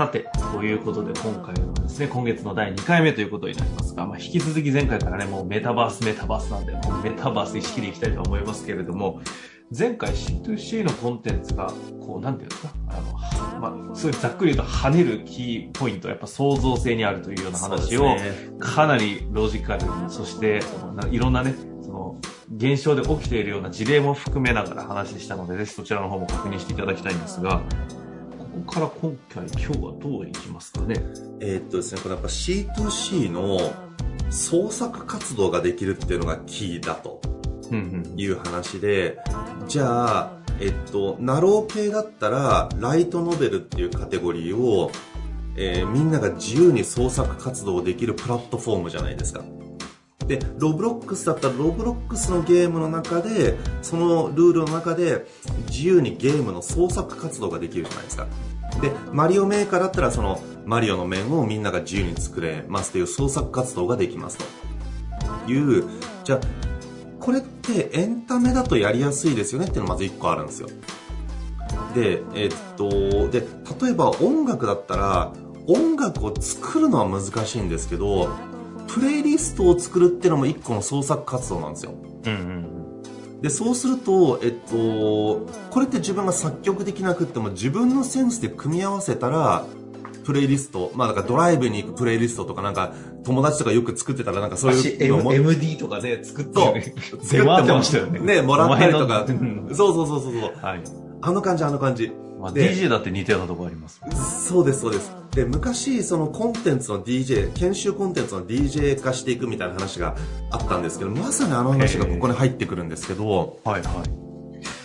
さて、ということで今回はですね、今月の第2回目ということになりますが、まあ、引き続き前回からね、もうメタバース、メタバースなんで、もうメタバース意識でいきたいと思いますけれども、前回 C2C のコンテンツが、こう、なんていうんですか、あの、まあ、すごいざっくり言うと跳ねるキーポイントはやっぱ創造性にあるというような話を、かなりロジカルに、そして、いろんなね、その、現象で起きているような事例も含めながら話したので、ぜひそちらの方も確認していただきたいんですが、ここから今回、今日はどういきますかね？えー、っとですね、これやっぱ C2C の創作活動ができるっていうのがキーだという話で、じゃあ、えっと、ナロー系だったら、ライトノベルっていうカテゴリーを、えー、みんなが自由に創作活動できるプラットフォームじゃないですか。で、ロブロックスだったらロブロックスのゲームの中で、そのルールの中で自由にゲームの創作活動ができるじゃないですか。で、マリオメーカーだったらそのマリオの面をみんなが自由に作れますという創作活動ができますという、じゃあ、これってエンタメだとやりやすいですよねっていうのがまず1個あるんですよ。で、えっと、で、例えば音楽だったら、音楽を作るのは難しいんですけど、プレイリストを作るっていうのも一個の創作活動なんですよ。うんうん、で、そうすると、えっと、これって自分が作曲できなくっても自分のセンスで組み合わせたら、プレイリスト、まあだからドライブに行くプレイリストとかなんか友達とかよく作ってたらなんかそういうのも。MD とかで作って、出回ってましたよね。ね、もらったりとか。そうそうそうそう。はい。あの感じ、あの感じ。まあ、DJ だって似たようなとこあります、そうです、そうです。で、昔、そのコンテンツの DJ、研修コンテンツの DJ 化していくみたいな話があったんですけど、まさにあの話がここに入ってくるんですけど、はいはい。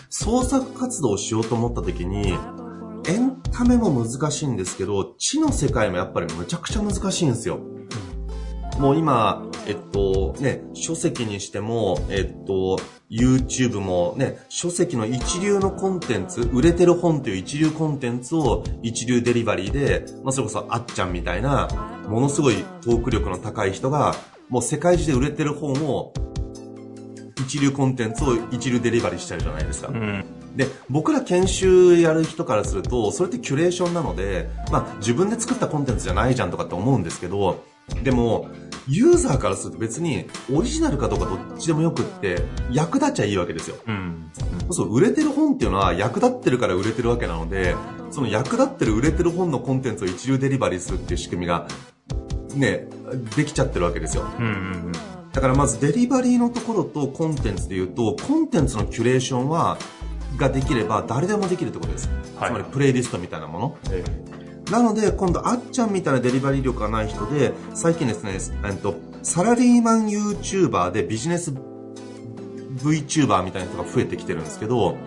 創作活動をしようと思った時に、エンタメも難しいんですけど、知の世界もやっぱりむちゃくちゃ難しいんですよ。もう今、えっと、ね、書籍にしても、えっと、YouTube もね、書籍の一流のコンテンツ、売れてる本という一流コンテンツを一流デリバリーで、まあ、それこそあっちゃんみたいな、ものすごいトーク力の高い人が、もう世界中で売れてる本を、一流コンテンツを一流デリバリーしてるじゃないですか。うん、で、僕ら研修やる人からすると、それってキュレーションなので、まあ自分で作ったコンテンツじゃないじゃんとかって思うんですけど、でも、ユーザーからすると別にオリジナルかどうかどっちでもよくって役立っちゃいいわけですよ。うん。そう、売れてる本っていうのは役立ってるから売れてるわけなので、その役立ってる売れてる本のコンテンツを一流デリバリーするっていう仕組みが、ね、できちゃってるわけですよ。うんうんうんだからまずデリバリーのところとコンテンツで言うと、コンテンツのキュレーションは、ができれば誰でもできるってことです。はい、つまりプレイリストみたいなもの。えーなので、今度、あっちゃんみたいなデリバリー力がない人で、最近ですね、えっと、サラリーマン YouTuber でビジネス VTuber みたいな人が増えてきてるんですけど、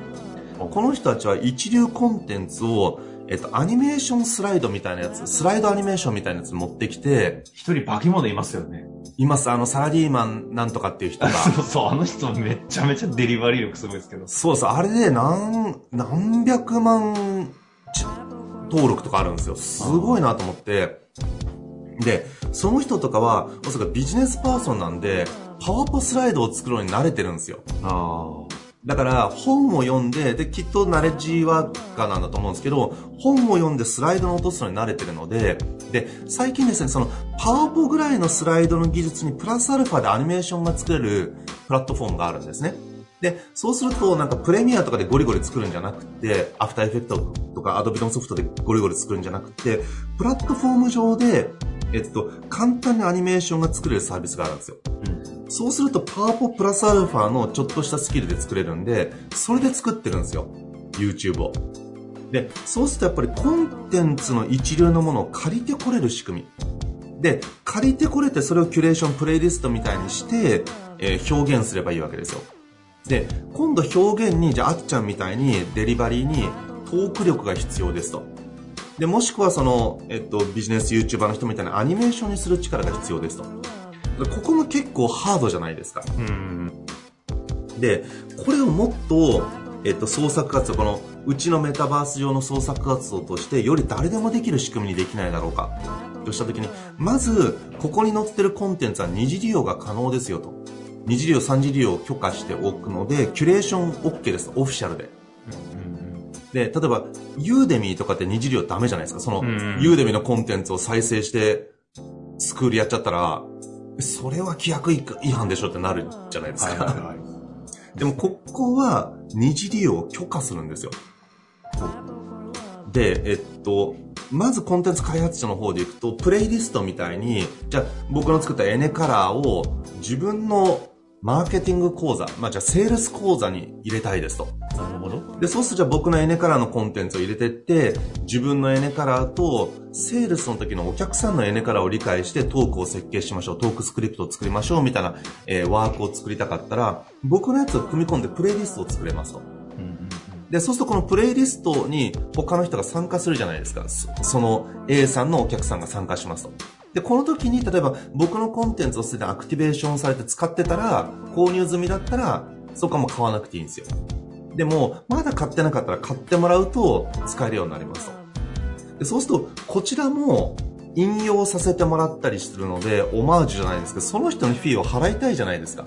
この人たちは一流コンテンツを、えっと、アニメーションスライドみたいなやつ、スライドアニメーションみたいなやつ持ってきて、一人化け物いますよね。います。あの、サラリーマンなんとかっていう人が。そうそう、あの人めちゃめちゃデリバリー力すごいですけど。そうそう、あれで何、何百万登録とかあるんですよ。すごいなと思って。で、その人とかは、おそらくビジネスパーソンなんで、パワポスライドを作るのに慣れてるんですよ。だから、本を読んで、で、きっとナレッジワーカーなんだと思うんですけど、本を読んでスライドの落とすのに慣れてるので、で、最近ですね、その、パワポぐらいのスライドの技術にプラスアルファでアニメーションが作れるプラットフォームがあるんですね。で、そうするとなんかプレミアとかでゴリゴリ作るんじゃなくて、アフターエフェクトとかアドビのソフトでゴリゴリ作るんじゃなくて、プラットフォーム上で、えっと、簡単にアニメーションが作れるサービスがあるんですよ。うんそうするとパワポプラスアルファのちょっとしたスキルで作れるんで、それで作ってるんですよ。YouTube を。で、そうするとやっぱりコンテンツの一流のものを借りてこれる仕組み。で、借りてこれてそれをキュレーション、プレイリストみたいにして、えー、表現すればいいわけですよ。で、今度表現に、じゃああっちゃんみたいにデリバリーにトーク力が必要ですと。で、もしくはその、えっと、ビジネス YouTuber の人みたいなアニメーションにする力が必要ですと。ここも結構ハードじゃないですか。うん。で、これをもっと、えっと、創作活動、この、うちのメタバース上の創作活動として、より誰でもできる仕組みにできないだろうか。としたときに、まず、ここに載ってるコンテンツは二次利用が可能ですよと。二次利用、三次利用を許可しておくので、キュレーション OK です。オフィシャルで。で、例えば、ユーデミーとかって二次利用ダメじゃないですか。その、ユーデミーのコンテンツを再生して、スクールやっちゃったら、それは規約違反でしょってなるじゃないですか。はいはいはい、でも、ここは二次利用を許可するんですよ。で、えっと、まずコンテンツ開発者の方でいくと、プレイリストみたいに、じゃあ僕の作ったエネカラーを自分のマーケティング講座、まあ、じゃあセールス講座に入れたいですと。なるほど。で、そうするとじゃあ僕のエネカラーのコンテンツを入れてって、自分のエネカラーとセールスの時のお客さんのエネカラーを理解してトークを設計しましょう、トークスクリプトを作りましょうみたいな、えー、ワークを作りたかったら、僕のやつを組み込んでプレイリストを作れますと。で、そうするとこのプレイリストに他の人が参加するじゃないですか。その A さんのお客さんが参加しますと。で、この時に、例えば僕のコンテンツをすでにアクティベーションされて使ってたら、購入済みだったら、そこはもう買わなくていいんですよ。でも、まだ買ってなかったら買ってもらうと使えるようになりますと。でそうすると、こちらも引用させてもらったりするので、オマージュじゃないですけど、その人のフィーを払いたいじゃないですか。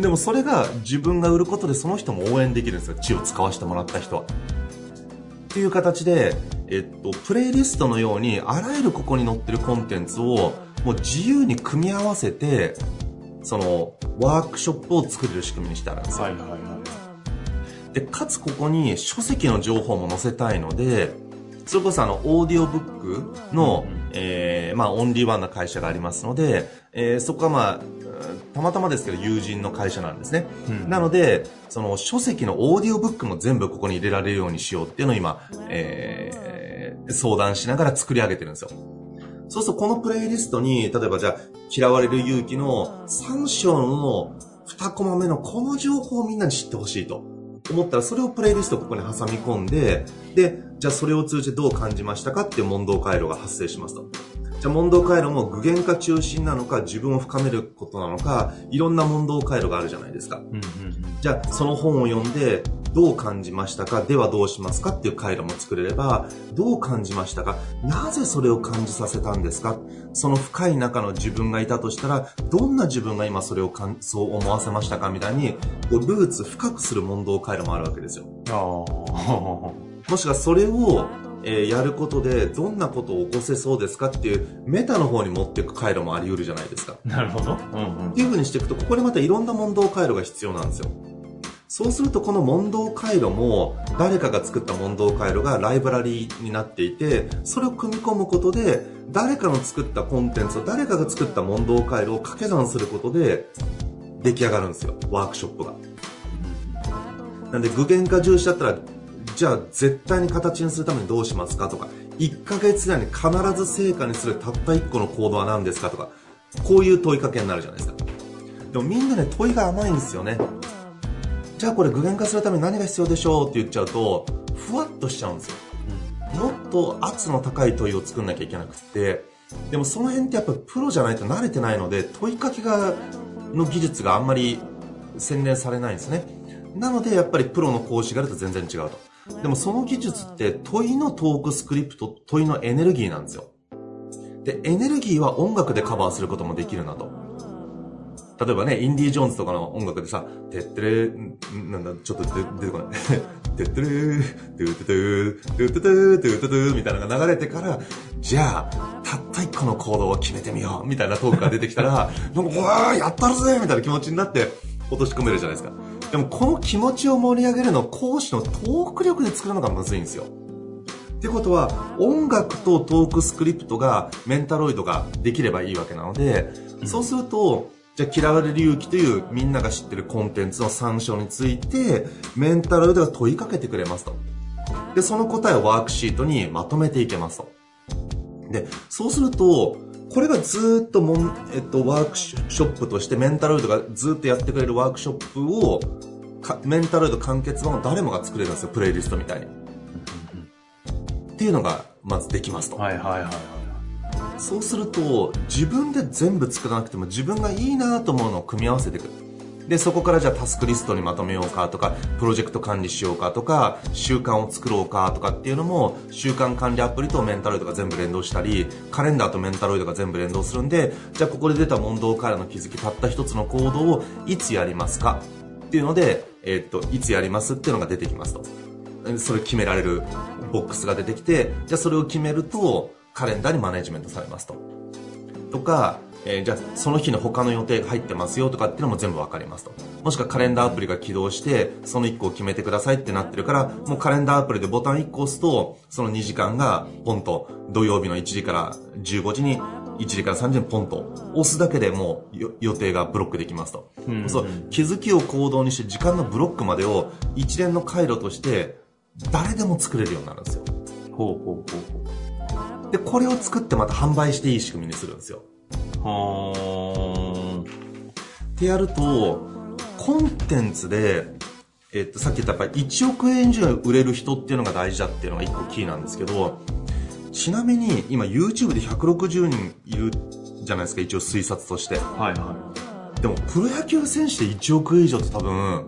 でもそれが自分が売ることでその人も応援できるんですよ。血を使わせてもらった人は。っていう形で、えっと、プレイリストのように、あらゆるここに載ってるコンテンツを、もう自由に組み合わせて、その、ワークショップを作れる仕組みにしてあるんですよ。はいはいはい。で、かつここに書籍の情報も載せたいので、それこそあの、オーディオブックの、うん、えー、まあ、オンリーワンな会社がありますので、えー、そこはまあ、たまたまですけど友人の会社なんですね。うん、なので、その書籍のオーディオブックも全部ここに入れられるようにしようっていうのを今、えー、相談しながら作り上げてるんですよ。そうするとこのプレイリストに、例えばじゃあ、嫌われる勇気の3章の2コマ目のこの情報をみんなに知ってほしいと思ったら、それをプレイリストここに挟み込んで、で、じゃあそれを通じてどう感じましたかっていう問答回路が発生しますと。じゃあ問答回路も具現化中心なのか、自分を深めることなのか、いろんな問答回路があるじゃないですか。うんうんうん、じゃあその本を読んで、どう感じましたか？ではどうしますか？っていう回路も作れれば、どう感じましたか？なぜそれを感じさせたんですか？その深い中の自分がいたとしたら、どんな自分が今それをかんそう思わせましたか？みたいに、ルーツ深くする問答回路もあるわけですよ。もしくはそれを、えー、やることでどんなことを起こせそうですかっていうメタの方に持っていく回路もあり得るじゃないですか。なるほど。うんうん、っていう風にしていくと、ここでまたいろんな問答回路が必要なんですよ。そうするとこの問答回路も誰かが作った問答回路がライブラリーになっていて、それを組み込むことで誰かの作ったコンテンツを誰かが作った問答回路を掛け算することで出来上がるんですよ、ワークショップが。なんで具現化重視だったら、じゃあ絶対に形にするためにどうしますかとか、1ヶ月内に必ず成果にするたった1個の行動は何ですかとか、こういう問いかけになるじゃないですか。でもみんなね、問いが甘いんですよね。じゃあこれ具現化するために何が必要でしょうって言っちゃうと、ふわっとしちゃうんですよ。もっと圧の高い問いを作んなきゃいけなくて、でもその辺ってやっぱプロじゃないと慣れてないので、問いかけが、の技術があんまり洗練されないんですね。なのでやっぱりプロの講師があると全然違うと。でもその技術って問いのトークスクリプト、問いのエネルギーなんですよ。で、エネルギーは音楽でカバーすることもできるなと。例えばね、インディ・ジョーンズとかの音楽でさ、てってれなんだ、ちょっと出てこない。てってれー、ドゥトゥトゥ、ドゥトゥトゥ、ドゥトゥみたいなのが流れてから、じゃあ、たった一個の行動を決めてみようみたいなトークが出てきたら、なんか、わー、やったるぜみたいな気持ちになって落とし込めるじゃないですか。でも、この気持ちを盛り上げるのを講師のトーク力で作るのがむずいんですよ。ってことは、音楽とトークスクリプトが、メンタロイドができればいいわけなので、そうすると、じゃあ嫌われる勇気というみんなが知ってるコンテンツの参照について、メンタロイドが問いかけてくれますと。で、その答えをワークシートにまとめていけますと。で、そうすると、これがずっともん、えっと、ワークショップとしてメンタロイドがずっとやってくれるワークショップを、メンタロイド完結版を誰もが作れるんですよ、プレイリストみたいに。っていうのが、まずできますと。はいはいはい。そうすると、自分で全部作らなくても自分がいいなと思うのを組み合わせていく。で、そこからじゃあタスクリストにまとめようかとか、プロジェクト管理しようかとか、習慣を作ろうかとかっていうのも、習慣管理アプリとメンタロイドが全部連動したり、カレンダーとメンタロイドが全部連動するんで、じゃあここで出た問答からの気づき、たった一つの行動をいつやりますか？っていうので、えー、っと、いつやりますっていうのが出てきますと。それ決められるボックスが出てきて、じゃあそれを決めると、カレンダーにマネジメントされますと。とか、えー、じゃあその日の他の予定が入ってますよとかっていうのも全部わかりますと。もしくはカレンダーアプリが起動して、その1個を決めてくださいってなってるから、もうカレンダーアプリでボタン1個押すと、その2時間がポンと土曜日の1時から15時に1時から3時にポンと押すだけでもう予定がブロックできますと。うんうん、そう気づきを行動にして時間のブロックまでを一連の回路として誰でも作れるようになるんですよ。ほうほうほうほう。で、これを作ってまた販売していい仕組みにするんですよ。はってやると、コンテンツで、えっと、さっき言ったやっぱり1億円以上売れる人っていうのが大事だっていうのが1個キーなんですけど、ちなみに今 YouTube で160人いるじゃないですか、一応推察として。はいはい。でも、プロ野球選手で1億円以上って多分、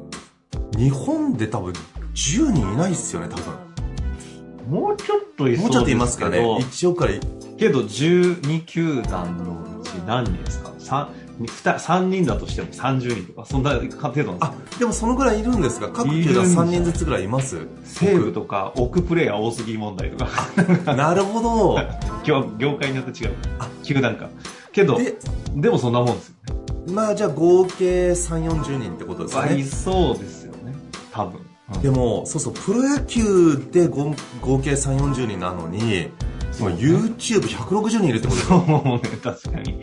日本で多分10人いないっすよね、多分。もうちょっといそうもうちょっといますかね。1億から。けど、12球団のうち何人ですか？3, 3人だとしても30人とか、そんな程度なんですあ、でもそのぐらいいるんですか各球団3人ずつぐらいいます西武とか、奥プレイヤー多すぎ問題とか。なるほど。今日業界によって違う。あ、球団か。けど、でもそんなもんですよね。まあじゃあ合計3、40人ってことですね。いそうですよね。多分。でも、そうそう、プロ野球で合計3、40人なのに、今 YouTube160 人いるってことそうね、確かに。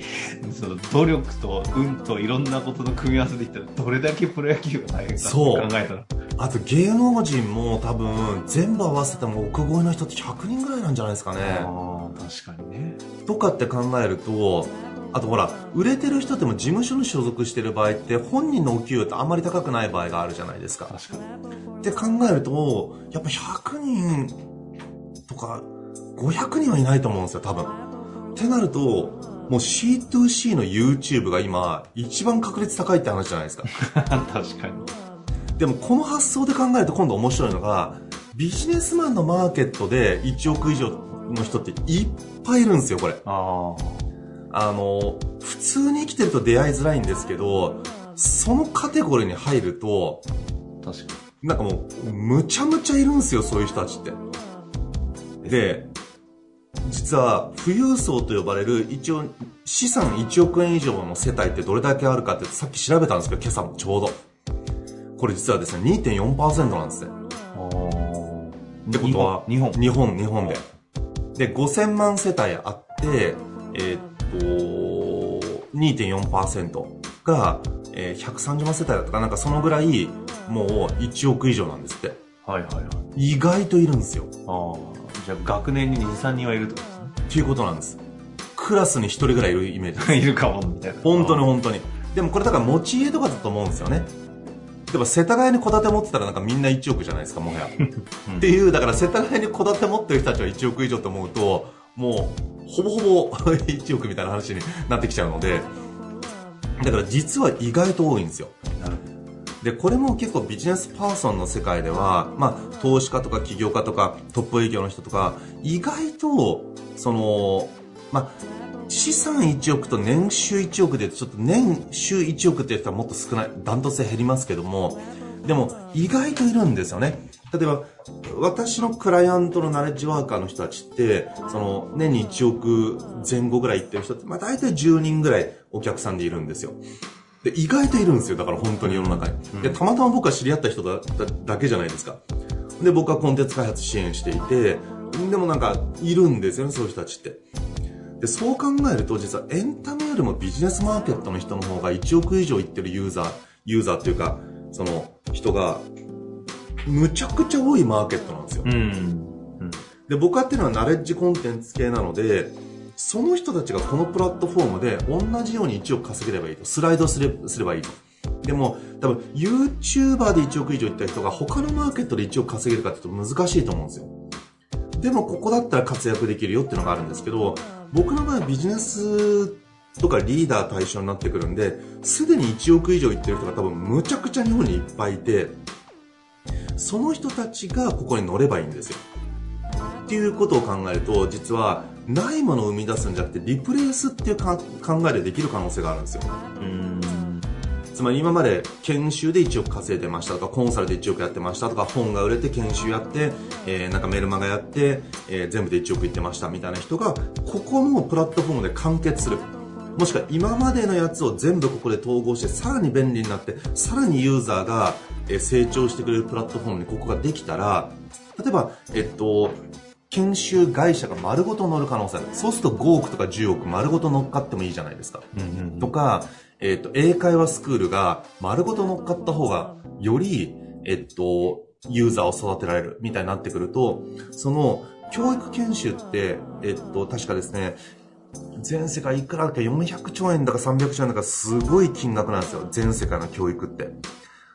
その努力と運といろんなことの組み合わせでいったら、どれだけプロ野球が大変かって考えたら。あと芸能人も多分、全部合わせても億超えの人って100人ぐらいなんじゃないですかね。ああ、確かにね。とかって考えると、あとほら、売れてる人でも事務所に所属してる場合って、本人のお給料ってあんまり高くない場合があるじゃないですか。確かに。って考えると、やっぱ100人とか、500人はいないと思うんですよ、多分。ってなると、もう C2C の YouTube が今、一番確率高いって話じゃないですか。確かに。でもこの発想で考えると今度面白いのが、ビジネスマンのマーケットで1億以上の人っていっぱいいるんですよ、これ。ああの、普通に生きてると出会いづらいんですけど、そのカテゴリーに入ると、確かに。なんかもう、むちゃむちゃいるんですよ、そういう人たちって。で、実は富裕層と呼ばれる一応資産1億円以上の世帯ってどれだけあるかってさっき調べたんですけど今朝もちょうど。これ実はですね2.4%なんですね。ってことは日本日本。日本で。で5000万世帯あってえー、っと2.4%が、えー、130万世帯だったかな。んかそのぐらいもう1億以上なんですって。はいはいはい。意外といるんですよ。ああじゃあ学年に2、3人はいるってことですね。っていうことなんです。クラスに1人ぐらいいるイメージ。いるかも、みたいな。本当に本当に。でもこれだから持ち家とかだと思うんですよね。でも世田谷に戸建て持ってたらなんかみんな1億じゃないですか、もはや。っていう、だから世田谷に戸建て持ってる人たちは1億以上と思うと、もう、ほぼほぼ 1億みたいな話になってきちゃうので、だから実は意外と多いんですよ。で、これも結構ビジネスパーソンの世界では、まあ、投資家とか起業家とかトップ営業の人とか、意外と、その、まあ、資産1億と年収1億で、ちょっと年収1億って言ったらもっと少ない、ダントツで減りますけども、でも意外といるんですよね。例えば、私のクライアントのナレッジワーカーの人たちって、その、年に1億前後ぐらい行ってる人って、まあ大体10人ぐらいお客さんでいるんですよ。で、意外といるんですよ。だから本当に世の中に。で、たまたま僕は知り合った人だだけじゃないですか。で、僕はコンテンツ開発支援していて、でもなんか、いるんですよね、そういう人たちって。で、そう考えると、実はエンタメよりもビジネスマーケットの人の方が1億以上いってるユーザー、ユーザーっていうか、その人が、むちゃくちゃ多いマーケットなんですよ。うんで、僕やってるのはナレッジコンテンツ系なので、その人たちがこのプラットフォームで同じように1億稼げればいいと。スライドすれすればいいと。でも、多分、YouTuber で1億以上いった人が他のマーケットで1億稼げるかって言うと難しいと思うんですよ。でも、ここだったら活躍できるよっていうのがあるんですけど、僕の場合はビジネスとかリーダー対象になってくるんで、すでに1億以上いってる人が多分むちゃくちゃ日本にいっぱいいて、その人たちがここに乗ればいいんですよ。っていうことを考えると、実は、ないものを生み出すんじゃなくて、リプレイスっていう考えでできる可能性があるんですよ。つまり今まで研修で1億稼いでましたとか、コンサルで1億やってましたとか、本が売れて研修やって、えー、なんかメルマガやって、えー、全部で1億いってましたみたいな人が、ここのプラットフォームで完結する。もしくは今までのやつを全部ここで統合してさらに便利になってさらにユーザーが成長してくれるプラットフォームにここができたら例えば、えっと、研修会社が丸ごと乗る可能性ある。そうすると5億とか10億丸ごと乗っかってもいいじゃないですか。うんうんうん、とか、えっ、と、英会話スクールが丸ごと乗っかった方が、より、えっと、ユーザーを育てられるみたいになってくると、その、教育研修って、えっと、確かですね、全世界いくらだっけ ?400 兆円だか300兆円だかすごい金額なんですよ。全世界の教育って。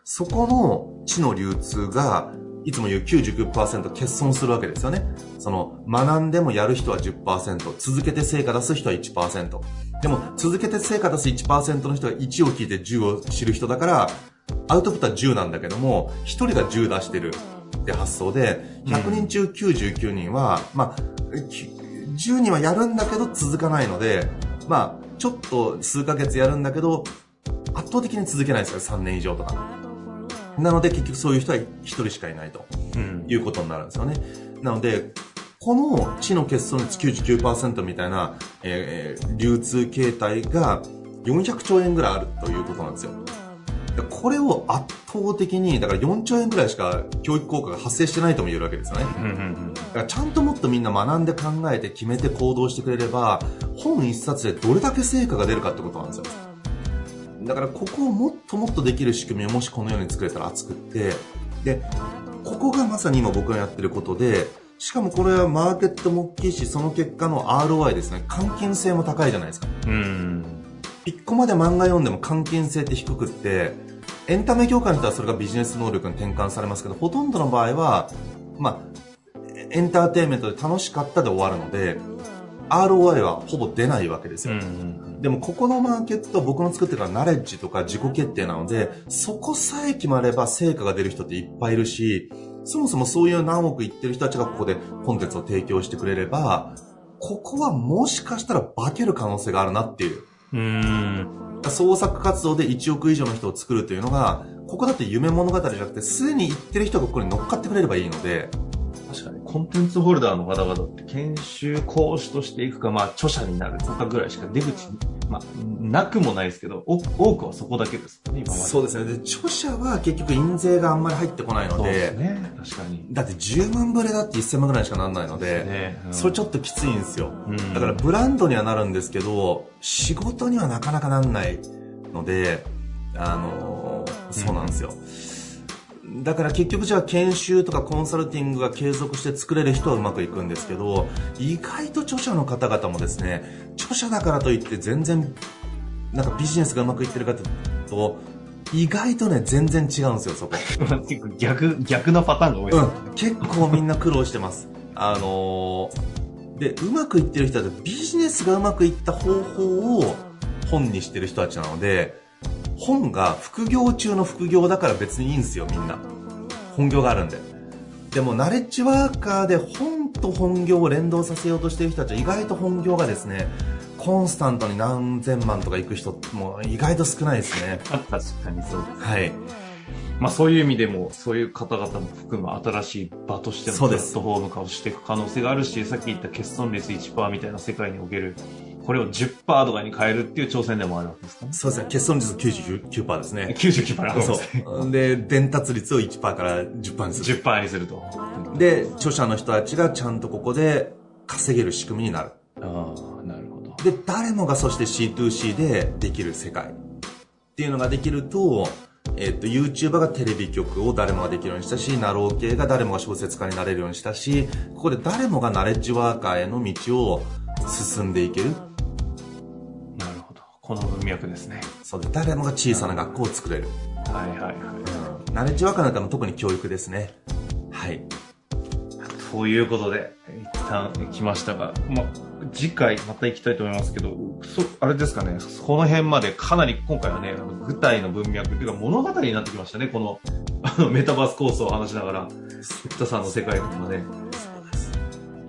そこの知の流通がいつも言う99%欠損するわけですよね。その、学んでもやる人は10%、続けて成果出す人は1%。でも、続けて成果出す1%の人が1を聞いて10を知る人だから、アウトプットは10なんだけども、1人が10出してるって発想で、100人中99人は、うん、まあ、10人はやるんだけど続かないので、まあ、ちょっと数ヶ月やるんだけど、圧倒的に続けないですよ、3年以上とか。なので結局そういう人は1人しかいないということになるんですよね。なので、この知の欠損率99%みたいな、えー、流通形態が400兆円ぐらいあるということなんですよ。これを圧倒的に、だから4兆円ぐらいしか教育効果が発生してないとも言えるわけですよね。だからちゃんともっとみんな学んで考えて決めて行動してくれれば、本一冊でどれだけ成果が出るかってことなんですよ。だからここをもっともっとできる仕組みをもしこのように作れたら作って、で、ここがまさに今僕がやってることで、しかもこれはマーケットも大きいし、その結果の ROI ですね。換金性も高いじゃないですか。うん。一個まで漫画読んでも換金性って低くって、エンタメ業界の人はそれがビジネス能力に転換されますけど、ほとんどの場合は、まあ、エンターテインメントで楽しかったで終わるので、ROI はほぼ出ないわけですよ。うん、でもここのマーケット、僕の作ってるのはナレッジとか自己決定なので、そこさえ決まれば成果が出る人っていっぱいいるし、そもそもそういう何億いってる人たちがここでコンテンツを提供してくれれば、ここはもしかしたら化ける可能性があるなっていう。うん創作活動で1億以上の人を作るというのが、ここだって夢物語じゃなくて、すでに言ってる人がここに乗っかってくれればいいので、コンテンツホルダーの方々って研修講師としていくか、まあ、著者になるとかぐらいしか出口、まあ、なくもないですけど、多くはそこだけですね、今まで。そうですね。で、著者は結局印税があんまり入ってこないので、そうですね、確かに。だって10万ブレだって1000万ぐらいしかならないので、ねうん、それちょっときついんですよ、うん。だからブランドにはなるんですけど、仕事にはなかなかなんないので、あのー、そうなんですよ。うんだから結局じゃあ研修とかコンサルティングが継続して作れる人はうまくいくんですけど、意外と著者の方々もですね、著者だからといって全然、なんかビジネスがうまくいってるかと、意外とね、全然違うんですよ、そこ。結構逆、逆のパターンが多いです、ね、うん。結構みんな苦労してます。あのー、で、うまくいってる人はビジネスがうまくいった方法を本にしてる人たちなので、本が副業中の副業だから別にいいんですよ、みんな。本業があるんで。でも、ナレッジワーカーで本と本業を連動させようとしてる人たちは意外と本業がですね、コンスタントに何千万とか行く人も意外と少ないですね。確かにそうです。はい。まあそういう意味でも、そういう方々も含む新しい場としてのプラットフォーム化をしていく可能性があるし、さっき言った欠損率1%みたいな世界におけるこれを10%とかに変えるっていう挑戦でもあるわけですか、ね、そうですね。欠損率99%ですね。99%なんですね。そう。で、伝達率を1%から10%にする。10%にすると。で、著者の人たちがちゃんとここで稼げる仕組みになる。ああ、なるほど。で、誰もがそして C2C でできる世界っていうのができると、えっ、と、YouTuber がテレビ局を誰もができるようにしたし、ナロー系が誰もが小説家になれるようにしたし、ここで誰もがナレッジワーカーへの道を進んでいける。この文脈ですね。そうで、誰もが小さな学校を作れる。はいはいはい。うん、ナレッジワーカーなんかも特に教育ですね。はい。ということで、一旦来ましたが、ま、次回また行きたいと思いますけど、そ、あれですかね、この辺までかなり今回はね、具体の文脈っていうか物語になってきましたね、この、あの、メタバースコースを話しながら、生田さんの世界観がね。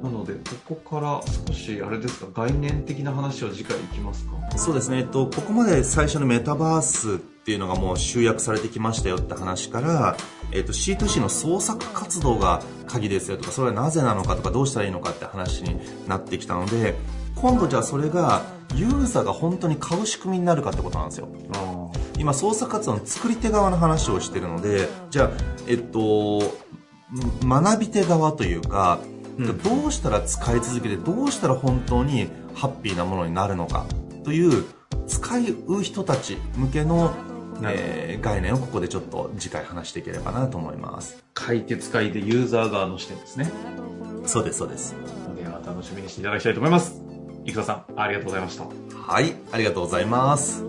なので、ここから少し、あれですか、概念的な話を次回いきますか？そうですね、えっと、ここまで最初のメタバースっていうのがもう集約されてきましたよって話から、えっと、C2C の創作活動が鍵ですよとか、それはなぜなのかとか、どうしたらいいのかって話になってきたので、今度じゃあそれが、ユーザーが本当に買う仕組みになるかってことなんですよ。今、創作活動の作り手側の話をしてるので、じゃあ、えっと、学び手側というか、どうしたら使い続けてどうしたら本当にハッピーなものになるのかという使う人たち向けの、えー、概念をここでちょっと次回話していければなと思います。買い手使いでユーザー側の視点ですね。そうですそうです。では楽しみにしていただきたいと思います。生田さんありがとうございました。はいありがとうございます